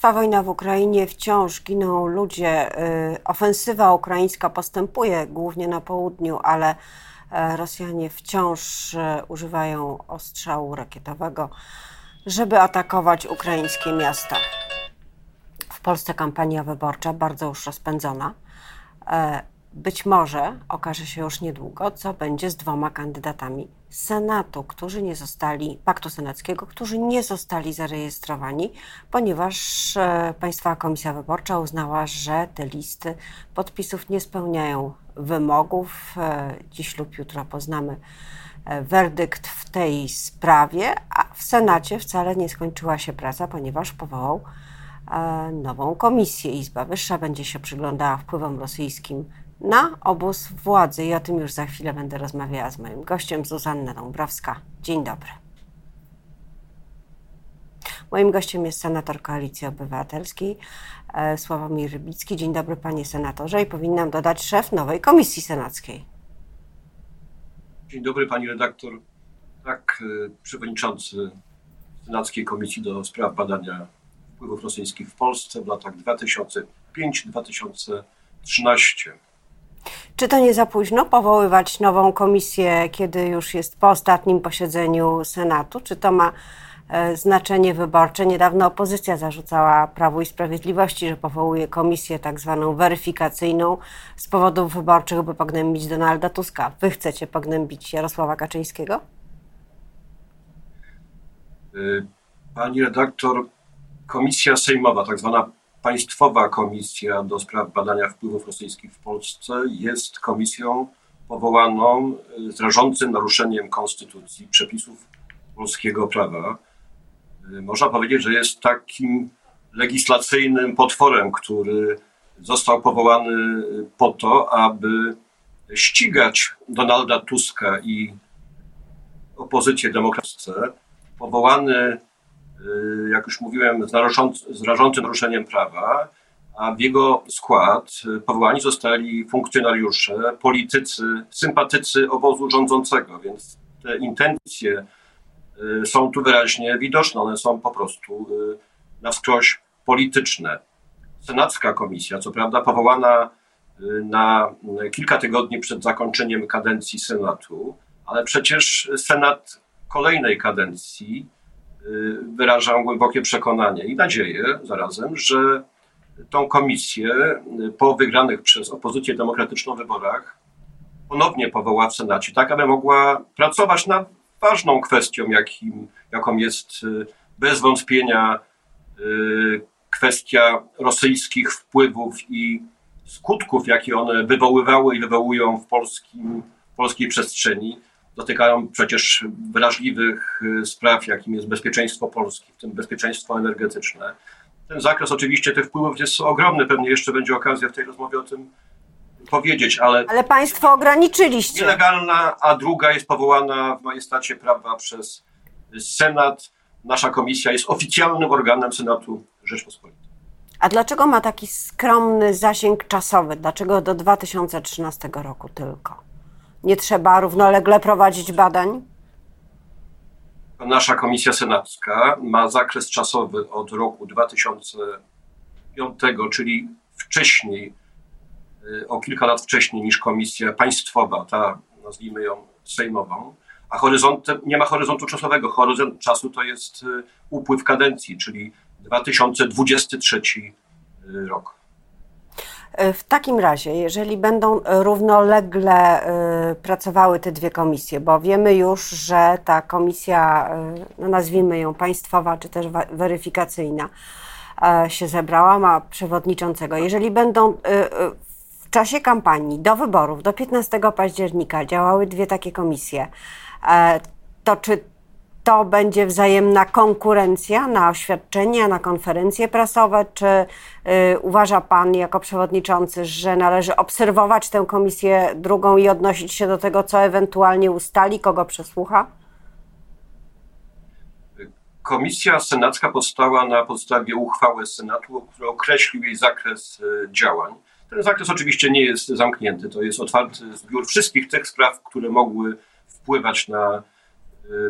Trwa wojna w Ukrainie, wciąż giną ludzie. Y, ofensywa ukraińska postępuje głównie na południu, ale e, Rosjanie wciąż e, używają ostrzału rakietowego, żeby atakować ukraińskie miasta. W Polsce kampania wyborcza bardzo już rozpędzona. Być może okaże się już niedługo, co będzie z dwoma kandydatami Senatu, którzy nie zostali, Paktu Senackiego, którzy nie zostali zarejestrowani, ponieważ e, Państwa Komisja Wyborcza uznała, że te listy podpisów nie spełniają wymogów. E, dziś lub jutro poznamy e, werdykt w tej sprawie, a w Senacie wcale nie skończyła się praca, ponieważ powołał nową komisję. Izba Wyższa będzie się przyglądała wpływom rosyjskim na obóz władzy. I o tym już za chwilę będę rozmawiała z moim gościem, Zuzanna Dąbrowska. Dzień dobry. Moim gościem jest senator Koalicji Obywatelskiej e, Sławomir Rybicki. Dzień dobry panie senatorze i powinnam dodać szef nowej komisji senackiej. Dzień dobry pani redaktor. Tak, e, przewodniczący Senackiej Komisji do Spraw Badania Wpływów Rosyjskich w Polsce w latach 2005-2013. Czy to nie za późno powoływać nową komisję, kiedy już jest po ostatnim posiedzeniu Senatu? Czy to ma e, znaczenie wyborcze? Niedawno opozycja zarzucała Prawu i Sprawiedliwości, że powołuje komisję tak zwaną weryfikacyjną z powodów wyborczych, by pognębić Donalda Tuska. Wy chcecie pognębić Jarosława Kaczyńskiego? Y, pani redaktor, komisja sejmowa, tak zwana Państwowa Komisja do Spraw Badania Wpływów Rosyjskich w Polsce jest komisją powołaną y, z rażącym naruszeniem konstytucji, przepisów polskiego prawa. Y, można powiedzieć, że jest takim legislacyjnym potworem, który został powołany y, po to, aby ścigać Donalda Tuska i opozycję demokratyczną. Powołany jak już mówiłem, z, z rażącym naruszeniem prawa, a w jego skład y, powołani zostali funkcjonariusze, politycy, sympatycy obozu rządzącego, więc te intencje y, są tu wyraźnie widoczne, one są po prostu na wskroś polityczne. Senacka komisja, co prawda powołana na kilka tygodni przed zakończeniem kadencji Senatu, ale przecież Senat kolejnej kadencji Y, wyrażam głębokie przekonanie i nadzieję zarazem, że tą komisję y, po wygranych przez opozycję demokratyczną wyborach ponownie powoła w Senacie, tak aby mogła pracować nad ważną kwestią, jakim, jaką jest y, bez wątpienia kwestia rosyjskich wpływów i skutków, jakie one wywoływały i wywołują w polskim, polskiej przestrzeni dotykają przecież wrażliwych y, spraw, jakim jest bezpieczeństwo Polski, w tym bezpieczeństwo energetyczne. Ten zakres oczywiście tych wpływów jest ogromny, pewnie jeszcze będzie okazja w tej rozmowie o tym powiedzieć, ale... Ale państwo ograniczyliście. Nielegalna, a druga jest powołana w majestacie prawa przez Senat. Nasza komisja jest oficjalnym organem Senatu Rzeczpospolitej. A dlaczego ma taki skromny zasięg czasowy? Dlaczego do 2013 roku tylko? Nie trzeba równolegle prowadzić badań? Nasza komisja senacka ma zakres czasowy od roku 2005, czyli wcześniej, y, o kilka lat wcześniej niż komisja państwowa, ta nazwijmy ją sejmową, a horyzontem, nie ma horyzontu czasowego. Horyzont czasu to jest y, upływ kadencji, czyli 2023 y, rok. E, w takim razie, jeżeli będą równolegle e, pracowały te dwie komisje, bo wiemy już, że ta komisja, e, no nazwijmy ją państwowa czy też weryfikacyjna, się zebrała, ma przewodniczącego. Jeżeli będą w czasie kampanii do wyborów, do 15 października działały dwie takie komisje, to czy to będzie wzajemna konkurencja na oświadczenia, na konferencje prasowe? Czy y, uważa Pan jako przewodniczący, że należy obserwować tę komisję drugą i odnosić się do tego, co ewentualnie ustali, kogo przesłucha? Komisja senacka powstała na podstawie uchwały Senatu, który określił jej zakres y, działań. Ten zakres oczywiście nie jest zamknięty, to jest otwarty zbiór wszystkich tych spraw, które mogły wpływać na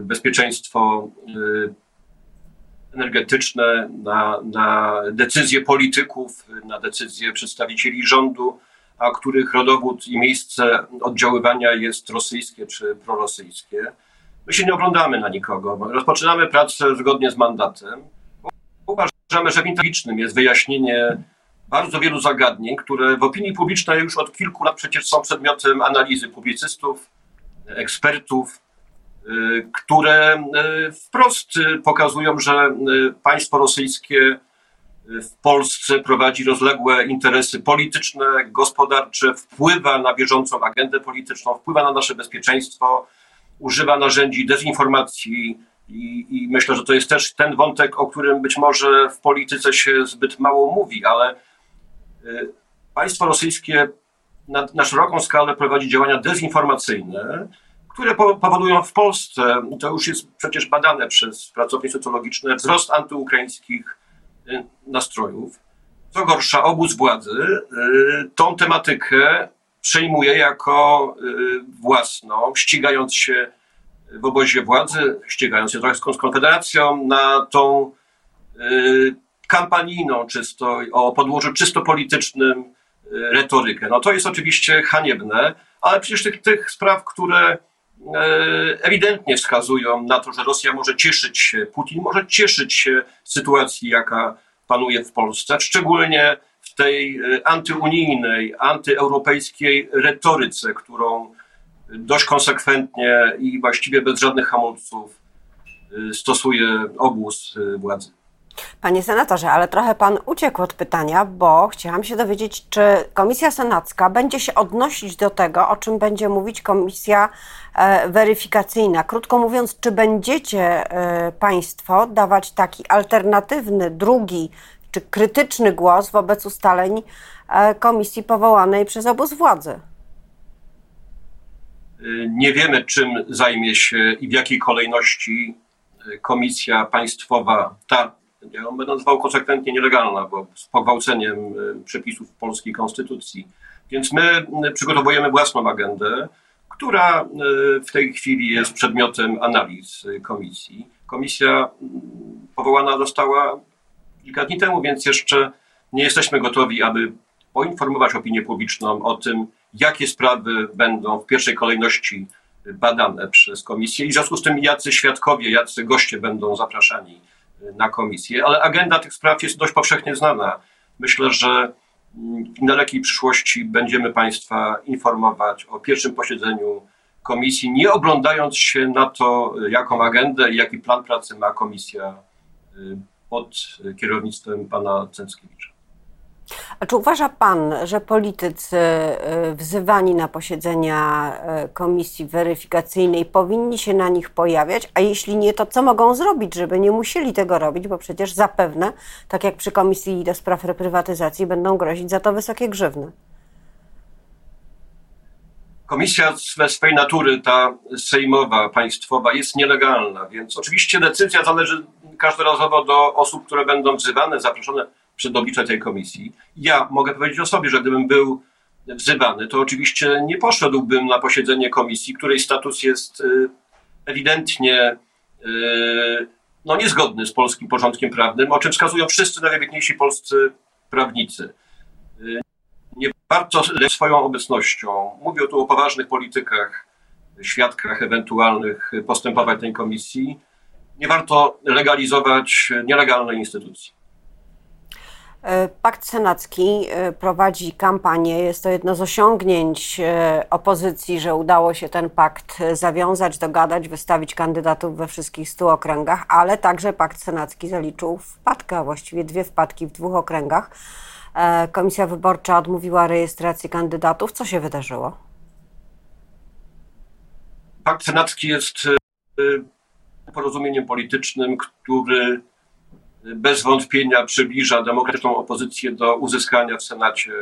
bezpieczeństwo y, energetyczne, na, na decyzje polityków, na decyzje przedstawicieli rządu, a których rodowód i miejsce oddziaływania jest rosyjskie czy prorosyjskie. My się nie oglądamy na nikogo. Rozpoczynamy pracę zgodnie z mandatem. Uważamy, że w interesie jest wyjaśnienie bardzo wielu zagadnień, które w opinii publicznej już od kilku lat przecież są przedmiotem analizy publicystów, ekspertów, y, które y, wprost pokazują, że y, państwo rosyjskie w Polsce prowadzi rozległe interesy polityczne, gospodarcze, wpływa na bieżącą agendę polityczną, wpływa na nasze bezpieczeństwo, używa narzędzi dezinformacji. I, I, myślę, że to jest też ten wątek, o którym być może w polityce się zbyt mało mówi, ale y, państwo rosyjskie na, na szeroką skalę prowadzi działania dezinformacyjne, które powodują w Polsce, to już jest przecież badane przez pracownie socjologiczne, wzrost antyukraińskich y, nastrojów. Co gorsza, obóz władzy y, tą tematykę przejmuje jako własną, ścigając się w obozie władzy, ścigając się trochę z Konfederacją na tą kampanijną czysto, o podłożu czysto politycznym retorykę. No to jest oczywiście haniebne, ale przecież tych, tych spraw, które ewidentnie wskazują na to, że Rosja może cieszyć się, Putin może cieszyć się sytuacji, jaka panuje w Polsce, szczególnie w tej antyunijnej, antyeuropejskiej retoryce, którą dość konsekwentnie i właściwie bez żadnych hamulców stosuje obóz władzy. Panie senatorze, ale trochę pan uciekł od pytania, bo chciałam się dowiedzieć, czy Komisja Senacka będzie się odnosić do tego, o czym będzie mówić Komisja e, Weryfikacyjna. Krótko mówiąc, czy będziecie e, Państwo dawać taki alternatywny, drugi czy krytyczny głos wobec ustaleń e, komisji powołanej przez obóz władzy? Nie wiemy, czym zajmie się i w jakiej kolejności komisja państwowa, ta ją będę nazwał konsekwentnie nielegalna, bo z pogwałceniem y, przepisów polskiej konstytucji. Więc my y, przygotowujemy własną agendę, która y, w tej chwili jest przedmiotem analiz komisji. Komisja powołana została kilka dni temu, więc jeszcze nie jesteśmy gotowi, aby poinformować opinię publiczną o tym, jakie sprawy będą w pierwszej kolejności badane przez komisję i w związku z tym jacy świadkowie, jacy goście będą zapraszani na komisję, ale agenda tych spraw jest dość powszechnie znana. Myślę, że w niedalekiej przyszłości będziemy Państwa informować o pierwszym posiedzeniu komisji, nie oglądając się na to, jaką agendę i jaki plan pracy ma komisja y, pod kierownictwem pana Cęckiewicza. A czy uważa Pan, że politycy y, wzywani na posiedzenia y, komisji weryfikacyjnej powinni się na nich pojawiać? A jeśli nie, to co mogą zrobić, żeby nie musieli tego robić? Bo przecież zapewne, tak jak przy Komisji do Spraw Reprywatyzacji, będą grozić za to wysokie grzywny. Komisja ze swej natury, ta sejmowa, państwowa, jest nielegalna, więc oczywiście decyzja zależy każdorazowo do osób, które będą wzywane, zaproszone przed oblicze tej komisji. Ja mogę powiedzieć o sobie, że gdybym był wzywany, to oczywiście nie poszedłbym na posiedzenie komisji, której status jest y, ewidentnie y, no, niezgodny z polskim porządkiem prawnym, o czym wskazują wszyscy najwybitniejsi polscy prawnicy. Y, nie warto swoją obecnością, mówię tu o poważnych politykach, świadkach ewentualnych, postępować tej komisji, nie warto legalizować nielegalnej instytucji. E, Pakt Senacki e, prowadzi kampanię. Jest to jedno z osiągnięć e, opozycji, że udało się ten pakt zawiązać, dogadać, wystawić kandydatów we wszystkich stu okręgach, ale także Pakt Senacki zaliczył wpadkę, a właściwie dwie wpadki w dwóch okręgach. Komisja Wyborcza odmówiła rejestracji kandydatów. Co się wydarzyło? Pakt Senacki jest porozumieniem politycznym, który bez wątpienia przybliża demokratyczną opozycję do uzyskania w Senacie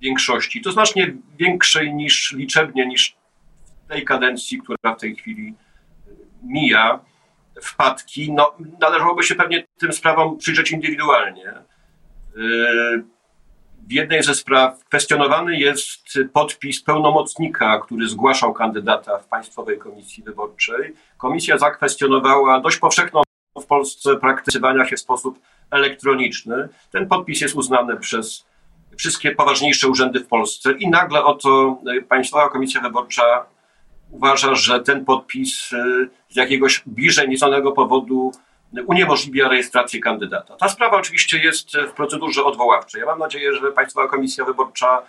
większości. To znacznie większej niż liczebnie niż w tej kadencji, która w tej chwili mija. Wpadki, no, należałoby się pewnie tym sprawom przyjrzeć indywidualnie. W jednej ze spraw kwestionowany jest podpis pełnomocnika, który zgłaszał kandydata w Państwowej Komisji Wyborczej. Komisja zakwestionowała dość powszechną w Polsce praktykowania się w sposób elektroniczny. Ten podpis jest uznany przez wszystkie poważniejsze urzędy w Polsce i nagle oto Państwowa Komisja Wyborcza uważa, że ten podpis z jakiegoś bliżej nieznanego powodu uniemożliwia rejestrację kandydata. Ta sprawa oczywiście jest w procedurze odwoławczej. Ja mam nadzieję, że Państwowa Komisja Wyborcza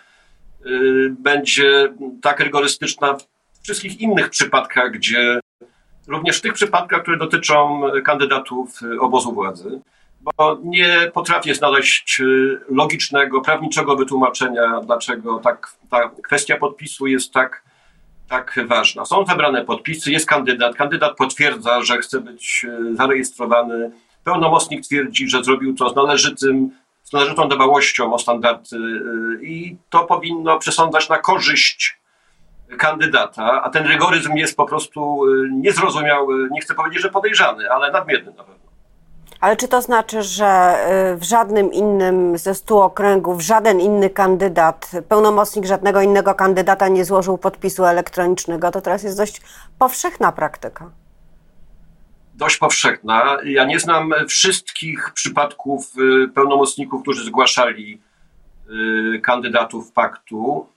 będzie tak rygorystyczna w wszystkich innych przypadkach, gdzie również w tych przypadkach, które dotyczą kandydatów obozu władzy, bo nie potrafię znaleźć y, logicznego, prawniczego wytłumaczenia, dlaczego tak, ta kwestia podpisu jest tak tak ważna. Są zebrane podpisy, jest kandydat, kandydat potwierdza, że chce być e, zarejestrowany, pełnomocnik twierdzi, że zrobił to z należytym, z należytą dbałością o standardy e, i to powinno przesądzać na korzyść kandydata, a ten rygoryzm jest po prostu e, niezrozumiały, nie chcę powiedzieć, że podejrzany, ale nadmierny na pewno. Ale czy to znaczy, że y, w żadnym innym ze stu okręgów, żaden inny kandydat, pełnomocnik żadnego innego kandydata nie złożył podpisu elektronicznego? To teraz jest dość powszechna praktyka. Dość powszechna. Ja nie znam wszystkich przypadków y, pełnomocników, którzy zgłaszali y, kandydatów paktu.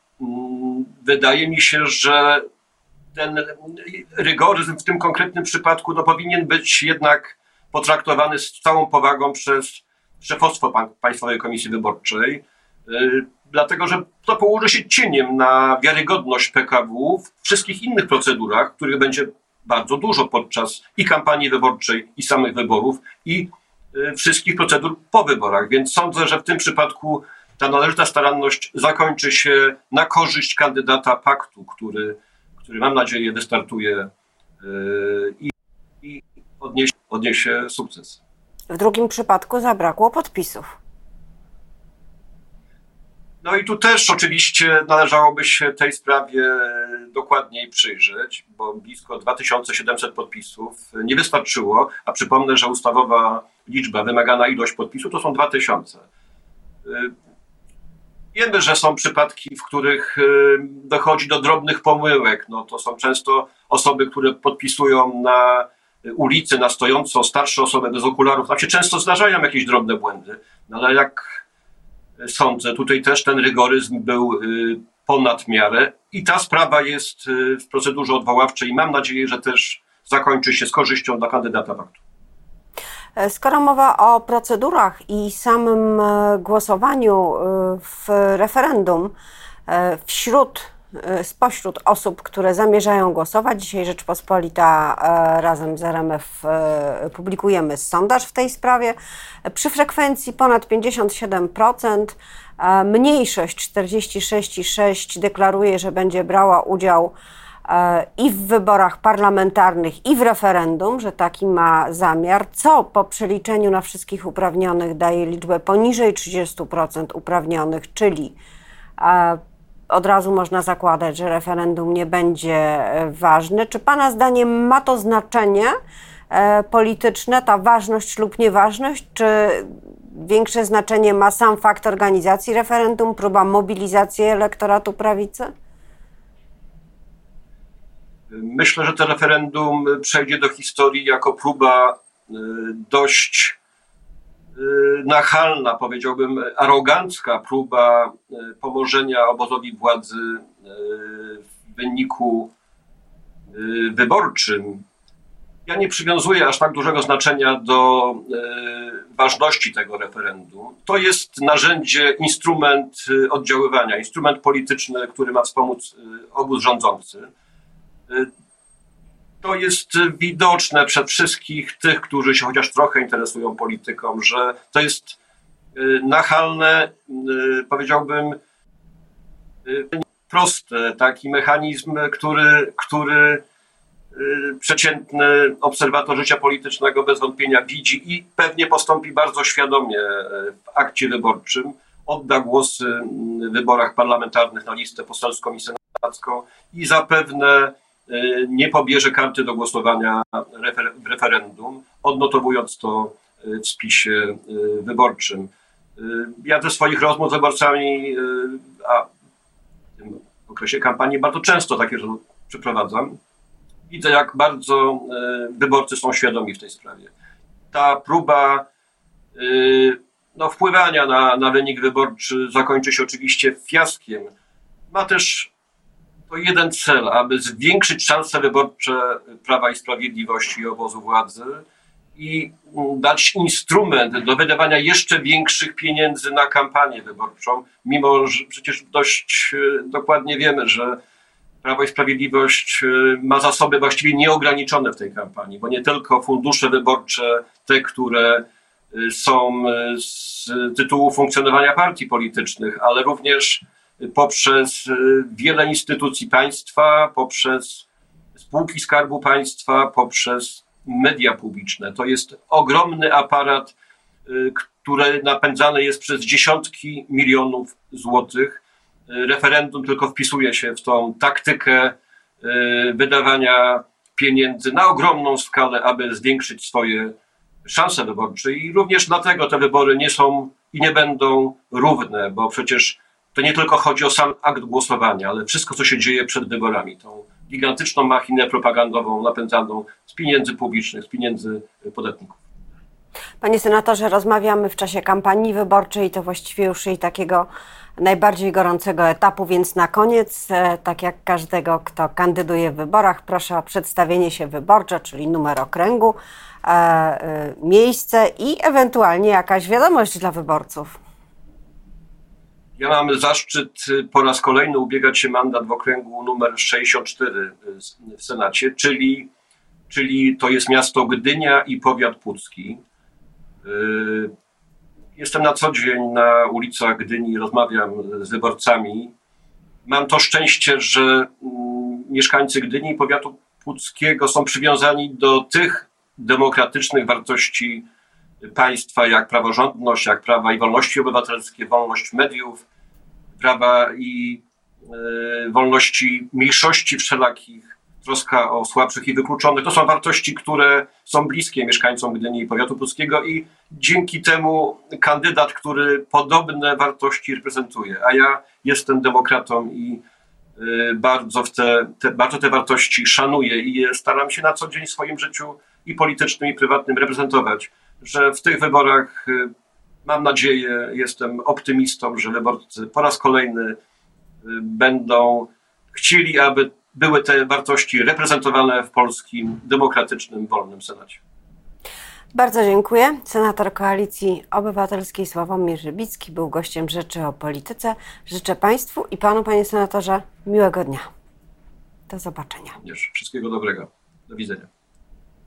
Wydaje mi się, że ten rygoryzm w tym konkretnym przypadku no, powinien być jednak potraktowany z całą powagą przez szefostwo Państwowej Komisji Wyborczej, y, dlatego że to położy się cieniem na wiarygodność PKW w wszystkich innych procedurach, których będzie bardzo dużo podczas i kampanii wyborczej, i samych wyborów, i y, wszystkich procedur po wyborach. Więc sądzę, że w tym przypadku ta należyta staranność zakończy się na korzyść kandydata paktu, który, który mam nadzieję wystartuje y, i, i odniesie odniesie sukces. W drugim przypadku zabrakło podpisów. No i tu też oczywiście należałoby się tej sprawie dokładniej przyjrzeć, bo blisko 2700 podpisów nie wystarczyło, a przypomnę, że ustawowa liczba, wymagana ilość podpisów to są 2000. Wiemy, że są przypadki, w których y, dochodzi do drobnych pomyłek. No, to są często osoby, które podpisują na ulicy na stojąco starsze osoby bez okularów, tam się często zdarzają jakieś drobne błędy, no ale jak sądzę, tutaj też ten rygoryzm był y, ponad miarę i ta sprawa jest y, w procedurze odwoławczej i mam nadzieję, że też zakończy się z korzyścią dla kandydata faktu. E, skoro mowa o procedurach i samym e, głosowaniu e, w referendum, wśród spośród osób, które zamierzają głosować, dzisiaj Rzeczpospolita e, razem z RMF e, publikujemy sondaż w tej sprawie. Przy frekwencji ponad 57%, e, mniejszość 46,6% deklaruje, że będzie brała udział i w wyborach parlamentarnych, i w referendum, że taki ma zamiar, co po przeliczeniu na wszystkich uprawnionych daje liczbę poniżej 30% uprawnionych, czyli od razu można zakładać, że referendum nie będzie e, ważne. Czy Pana zdaniem ma to znaczenie e, polityczne, ta ważność lub nieważność, czy większe znaczenie ma sam fakt organizacji referendum, próba mobilizacji elektoratu prawicy? Myślę, że to referendum przejdzie do historii jako próba e, dość Y, nachalna, powiedziałbym arogancka próba y, pomożenia obozowi władzy y, w wyniku wyborczym. Ja nie przywiązuję aż tak dużego znaczenia do ważności tego referendum. To jest narzędzie, instrument oddziaływania, instrument polityczny, który ma wspomóc obóz rządzący to jest widoczne przed wszystkich tych, którzy się chociaż trochę interesują polityką, że to jest y, nachalne, y, powiedziałbym, y, prosty taki mechanizm, który, który przeciętny obserwator życia politycznego bez wątpienia widzi i pewnie postąpi bardzo świadomie w akcie wyborczym. Odda głosy w wyborach parlamentarnych na listę poselską i senacką i zapewne nie pobierze karty do głosowania w referendum, odnotowując to y, w spisie y, wyborczym. Ja ze swoich rozmów z wyborcami, a w okresie kampanii bardzo często takie przeprowadzam, widzę, jak bardzo wyborcy są świadomi w tej sprawie. ta próba no, wpływania na, na wynik wyborczy zakończy się oczywiście fiaskiem. Ma też to jeden cel, aby zwiększyć szanse wyborcze Prawa i Sprawiedliwości i obozu władzy i dać instrument do wydawania jeszcze większych pieniędzy na kampanię wyborczą, mimo że przecież dość e, dokładnie wiemy, że Prawo i Sprawiedliwość e, ma zasoby właściwie nieograniczone w tej kampanii, bo nie tylko fundusze wyborcze, te, które e, są z tytułu funkcjonowania partii politycznych, ale również poprzez wiele instytucji państwa, poprzez spółki Skarbu Państwa, poprzez media publiczne. To jest ogromny aparat, y, który napędzany jest przez dziesiątki milionów złotych. Y, referendum tylko wpisuje się w tą taktykę y, wydawania pieniędzy na ogromną skalę, aby zwiększyć swoje szanse wyborcze. I również dlatego te wybory nie są i nie będą równe, bo przecież to nie tylko chodzi o sam akt głosowania, ale wszystko, co się dzieje przed wyborami. Tą gigantyczną machinę propagandową napędzaną z pieniędzy publicznych, z pieniędzy podatników. Panie senatorze, rozmawiamy w czasie kampanii wyborczej, to właściwie już jej takiego najbardziej gorącego etapu, więc na koniec, e, tak jak każdego, kto kandyduje w wyborach, proszę o przedstawienie się wyborcze, czyli numer okręgu, e, e, miejsce i ewentualnie jakaś wiadomość dla wyborców. Ja mam zaszczyt y, po raz kolejny ubiegać się mandat w okręgu numer 64 y, w Senacie, czyli, czyli to jest miasto Gdynia i powiat pucki. Y, jestem na co dzień na ulicach Gdyni, rozmawiam z wyborcami. Mam to szczęście, że mm, mieszkańcy Gdyni i powiatu puckiego są przywiązani do tych demokratycznych wartości, państwa, jak praworządność, jak prawa i wolności obywatelskie, wolność mediów, prawa i e, wolności mniejszości wszelakich, troska o słabszych i wykluczonych. To są wartości, które są bliskie mieszkańcom Gdyni i powiatu puckiego i dzięki temu kandydat, który podobne wartości reprezentuje, a ja jestem demokratą i e, bardzo, w te, te, bardzo te wartości szanuję i je staram się na co dzień w swoim życiu i politycznym, i prywatnym reprezentować że w tych wyborach y, mam nadzieję, jestem optymistą, że wyborcy po raz kolejny y, będą chcieli, aby były te wartości reprezentowane w polskim demokratycznym, wolnym Senacie. Bardzo dziękuję. Senator Koalicji Obywatelskiej Sławomir Żybicki był gościem Rzeczy o Polityce. Życzę Państwu i Panu, Panie Senatorze, miłego dnia. Do zobaczenia. Wszystkiego dobrego. Do widzenia.